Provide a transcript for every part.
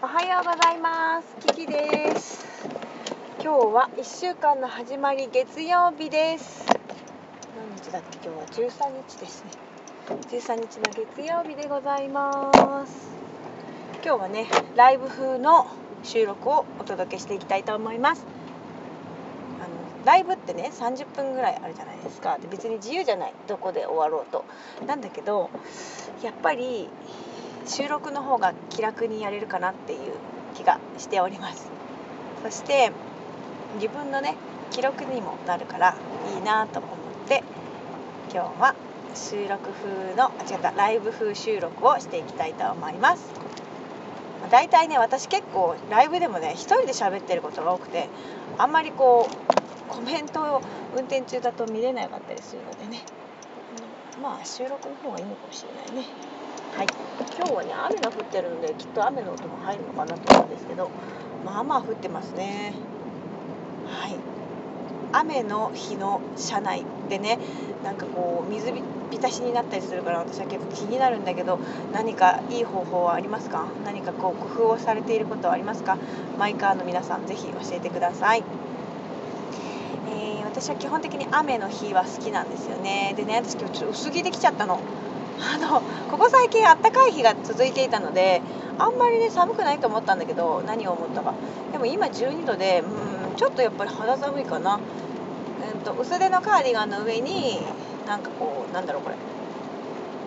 おはようございます。キキです。今日は1週間の始まり月曜日です。何日だっけ？今日は13日ですね。13日の月曜日でございます。今日はね、ライブ風の収録をお届けしていきたいと思います。あのライブってね30分ぐらいあるじゃないですかで別に自由じゃないどこで終わろうとなんだけどやっぱり収録の方が気楽にやれるかなっていう気がしております。そして自分のね記録にもなるからいいなと思って今日は収録風のあ違ったライブ風収録をしていきたいと思います。だいたいね私結構ライブでもね一人で喋ってることが多くてあんまりこうコメントを運転中だと見れなかったりするのでね。うんまあ収録の方がいいのかもしれないね。はい。今日はね雨が降ってるのできっと雨の音も入るのかなと思うんですけどまあまあ降ってますね。はい。雨の日の車内でねなんかこう水浸しになったりするから私は結構気になるんだけど何かいい方法はありますか？何かこう工夫をされていることはありますか？マイカーの皆さんぜひ教えてください。え私は基本的に雨の日は好きなんですよね。でね私今日ちょっと薄着できちゃったの。あのここ最近あったかい日が続いていたのであんまりね寒くないと思ったんだけど何を思ったか。でも今12度でうんちょっとやっぱり肌寒いかな、うん、と薄手のカーディガンの上になんかこうなんだろうこれ。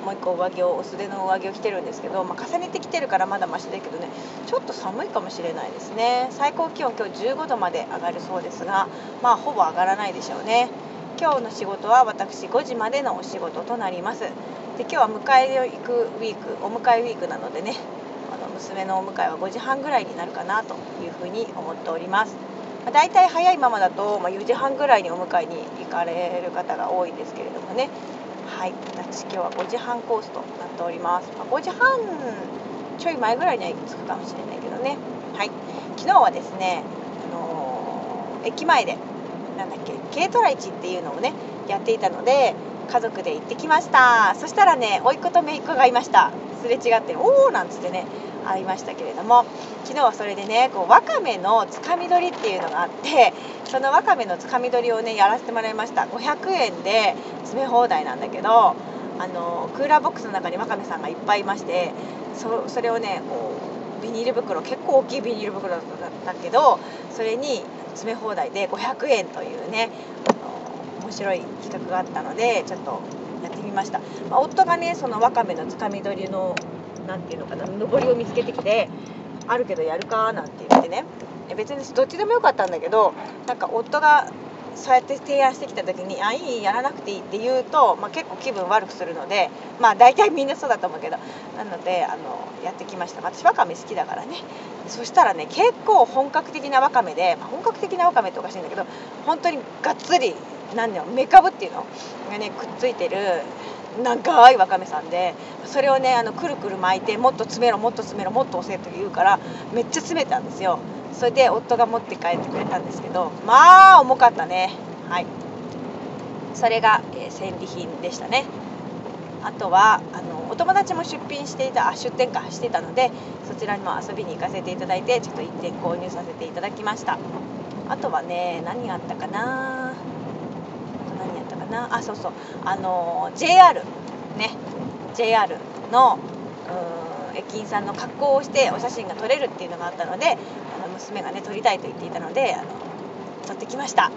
もう一個上着を薄手の上着を着てるんですけど、まあ、重ねてきてるからまだマシだけどねちょっと寒いかもしれないですね。最高気温今日15度まで上がるそうですがまあほぼ上がらないでしょうね。今日の仕事は私5時までのお仕事となります。で今日は迎えに行くウィークお迎えウィークなのでねあの娘のお迎えは5時半ぐらいになるかなというふうに思っております。まあ、大体早いままだと、まあ、4時半ぐらいにお迎えに行かれる方が多いんですけれどもね。はい。私今日は5時半コースとなっております、まあ、5時半ちょい前ぐらいには着くかもしれないけどね。はい。昨日はですね、あのー駅前でなんだっけ軽トラ市っていうのをねやっていたので家族で行ってきましたそしたらね甥っ子と姪っ子がいましたすれ違って「おお!」なんつってね会いましたけれども昨日はそれでねこうわかめのつかみ取りっていうのがあってそのわかめのつかみ取りをねやらせてもらいました500円で詰め放題なんだけどあのクーラーボックスの中にわかめさんがいっぱいいましてそそれをねこうビニール袋結構大きいビニール袋だったけどそれに詰め放題で500円というね面白い企画があったのでちょっとやってみました、まあ、夫がねそのわかめのつかみ取りの何ていうのかな上りを見つけてきてあるけどやるかなんて言ってね。別にどっちでもよかったんだけどなんか夫がそうやって提案してきた時に「あいいやらなくていい」って言うと、まあ、結構気分悪くするのでまあ大体みんなそうだと思うけどなのであのやってきました。私わかめ好きだからね。そしたらね結構本格的なわかめで、まあ、本格的なわかめっておかしいんだけど本当にがっつり何だよメカブっていうの？がねくっついてる長いわかめさんでそれをねあのくるくる巻いてもっと詰めろもっと詰めろもっと押せと言うからめっちゃ詰めたんですよ。それで夫が持って帰ってくれたんですけどまあ重かったね。はい。それが、えー戦利品でしたね。あとはあのお友達も出品していたあ出店かしてたのでそちらにも遊びに行かせていただいてちょっと1点購入させていただきました。あとはね何があったかな？あと何やったかな？あそうそう。あの JR ね。JR のうー駅員さんの格好をしてお写真が撮れるっていうのがあったのであの娘がね撮りたいと言っていたのであの撮ってきました。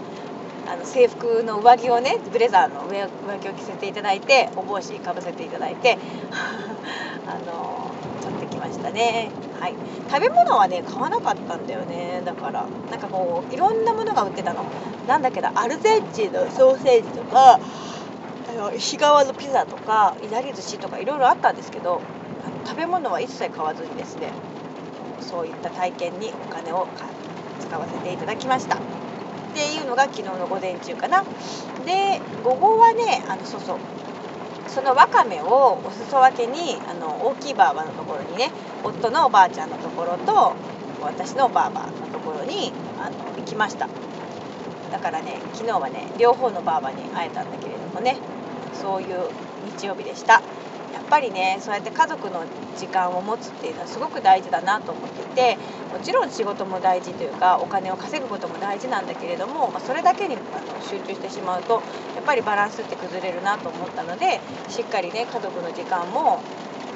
あの制服の上着をねブレザーの上上着を着せていただいてお帽子かぶせていただいて あの撮ってきましたね。はい。食べ物はね買わなかったんだよね。だからなんかこういろんなものが売ってたの。なんだけどアルゼンチンのソーセージとかあの石川のピザとかいなり寿司とかいろいろあったんですけど食べ物は一切買わずにですねそういった体験にお金を使わせていただきました。っていうのが昨日の午前中かな。で午後はねあのそうそう。そのわかめをお裾分けにあの大きいばあばのところにね夫のおばあちゃんのところと私のばあばのところにあの行きました。だからね昨日はね両方のばあばに会えたんだけれどもねそういう日曜日でした。やっぱりねそうやって家族の時間を持つっていうのはすごく大事だなと思っていてもちろん仕事も大事というかお金を稼ぐことも大事なんだけれども、まあ、それだけにあの集中してしまうとやっぱりバランスって崩れるなと思ったのでしっかりね家族の時間も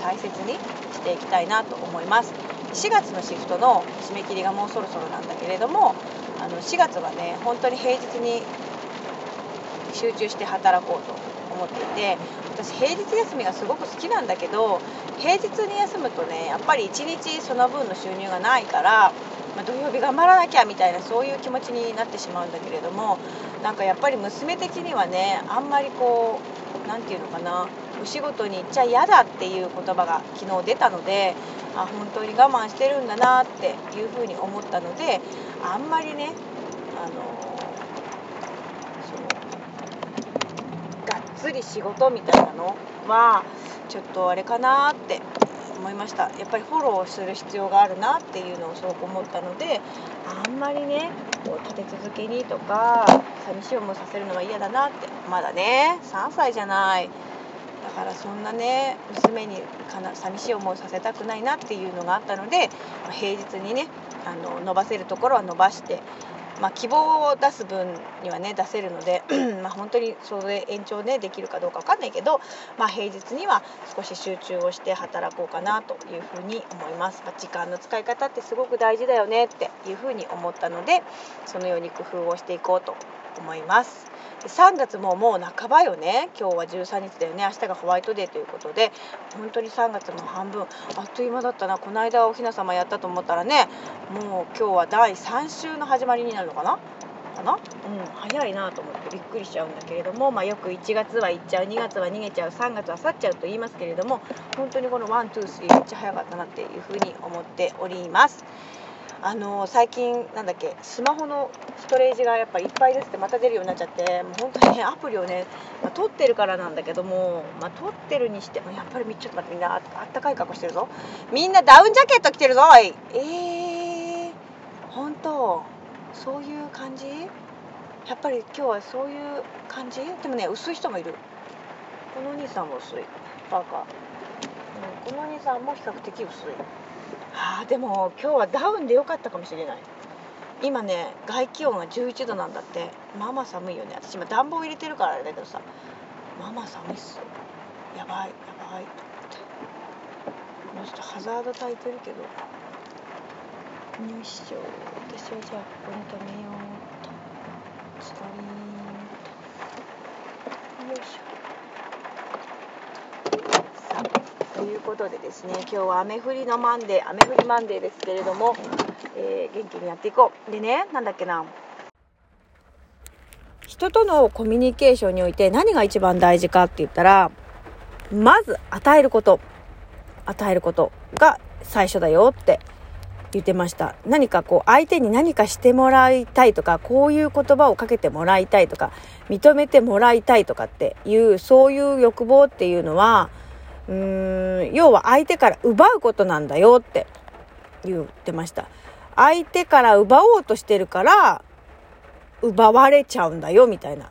大切にしていきたいなと思います。4月のシフトの締め切りがもうそろそろなんだけれどもあの4月はね本当に平日に集中して働こうと思ってて私平日休みがすごく好きなんだけど平日に休むとねやっぱり1日その分の収入がないから、まあ、土曜日頑張らなきゃみたいなそういう気持ちになってしまうんだけれどもなんかやっぱり娘的にはねあんまりこう何て言うのかなお仕事に行っちゃ嫌だっていう言葉が昨日出たのであ本当に我慢してるんだなっていうふうに思ったのであんまりねあのつり仕事みたいなのはちょっとあれかなって思いました。やっぱりフォローする必要があるなっていうのをすごく思ったのであんまりねこう立て続けにとか寂しい思いさせるのは嫌だなってまだね3歳じゃない。だからそんなね娘にかな寂しい思いさせたくないなっていうのがあったので平日にねあの伸ばせるところは伸ばしてまあ、希望を出す分にはね出せるので まあ本当にそれ延長ねできるかどうか分かんないけど、まあ、平日には少し集中をして働こうかなというふうに思います、まあ、時間の使い方ってすごく大事だよねっていうふうに思ったのでそのように工夫をしていこうと思います。3月ももう半ばよね。今日は13日だよね。明日がホワイトデーということで。本当に3月も半分。あっという間だったな。この間おひな様やったと思ったらねもう今日は第3週の始まりになるのかな？かな、うん、早いなと思ってびっくりしちゃうんだけれども、まあ、よく1月は行っちゃう2月は逃げちゃう3月は去っちゃうと言いますけれども本当にこの one two three めっちゃ早かったなっていうふうに思っております。あの最近なんだっけスマホのストレージがやっぱいっぱいですってまた出るようになっちゃってもう本当にねアプリをね、まあ、撮ってるからなんだけども、まあ、撮ってるにしてもやっぱりちょっと待ってみんなあったかい格好してるぞ。みんなダウンジャケット着てるぞおい。えー、本当？そういう感じ？やっぱり今日はそういう感じ？でもね薄い人もいる。このお兄さんも薄い。バカ、うん、このお兄さんも比較的薄い。あでも今日はダウンで良かったかもしれない。今ね外気温が11度なんだって。まあまあ寒いよね。私今暖房入れてるからあれだけどさ。まあまあ寒いっすやばいやばい。と思ってこの人ハザード焚いてるけど。よいしょ。私はじゃあここに止めようと。ストリーと。よいしょということでですね今日は雨降りのマンデー雨降りマンデーですけれども、えー、元気にやっていこう。でねなんだっけな。人とのコミュニケーションにおいて何が一番大事かって言ったらまず与えること。与えることが最初だよって言ってました。何かこう相手に何かしてもらいたいとかこういう言葉をかけてもらいたいとか認めてもらいたいとかっていうそういう欲望っていうのはうーん要は相手から奪うことなんだよって言ってました。相手から奪おうとしてるから奪われちゃうんだよみたいな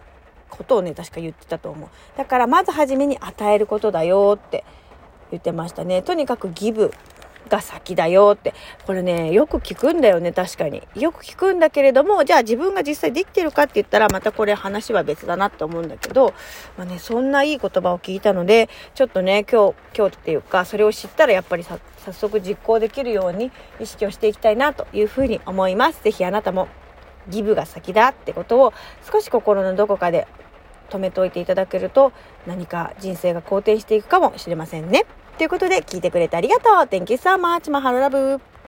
ことをね確か言ってたと思う。だからまず初めに与えることだよって言ってましたね。とにかくギブ。が先だよって。これね、よく聞くんだよね、確かに。よく聞くんだけれども、じゃあ自分が実際できてるかって言ったら、またこれ話は別だなって思うんだけど、まあね、そんないい言葉を聞いたので、ちょっとね、今日、今日っていうか、それを知ったらやっぱり早速実行できるように意識をしていきたいなというふうに思います。ぜひあなたもギブが先だってことを少し心のどこかで止めておいていただけると何か人生が好転していくかもしれませんね。ということで聞いてくれてありがとう !Thank you so much! マハロラブ